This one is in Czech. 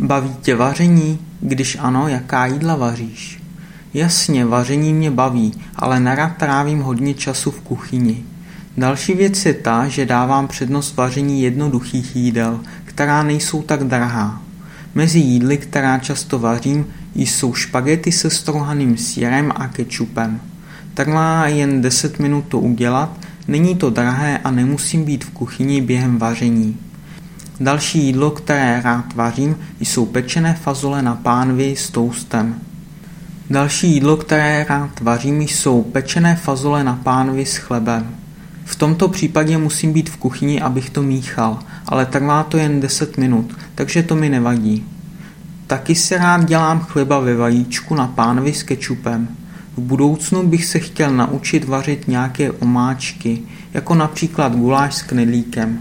Baví tě vaření? Když ano, jaká jídla vaříš? Jasně, vaření mě baví, ale nerad trávím hodně času v kuchyni. Další věc je ta, že dávám přednost vaření jednoduchých jídel, která nejsou tak drahá. Mezi jídly, která často vařím, jsou špagety se strohaným sírem a kečupem. Trvá jen 10 minut to udělat, není to drahé a nemusím být v kuchyni během vaření. Další jídlo, které rád vařím, jsou pečené fazole na pánvi s toustem. Další jídlo, které rád vařím, jsou pečené fazole na pánvi s chlebem. V tomto případě musím být v kuchyni, abych to míchal, ale trvá to jen 10 minut, takže to mi nevadí. Taky si rád dělám chleba ve vajíčku na pánvi s kečupem. V budoucnu bych se chtěl naučit vařit nějaké omáčky, jako například guláš s knedlíkem.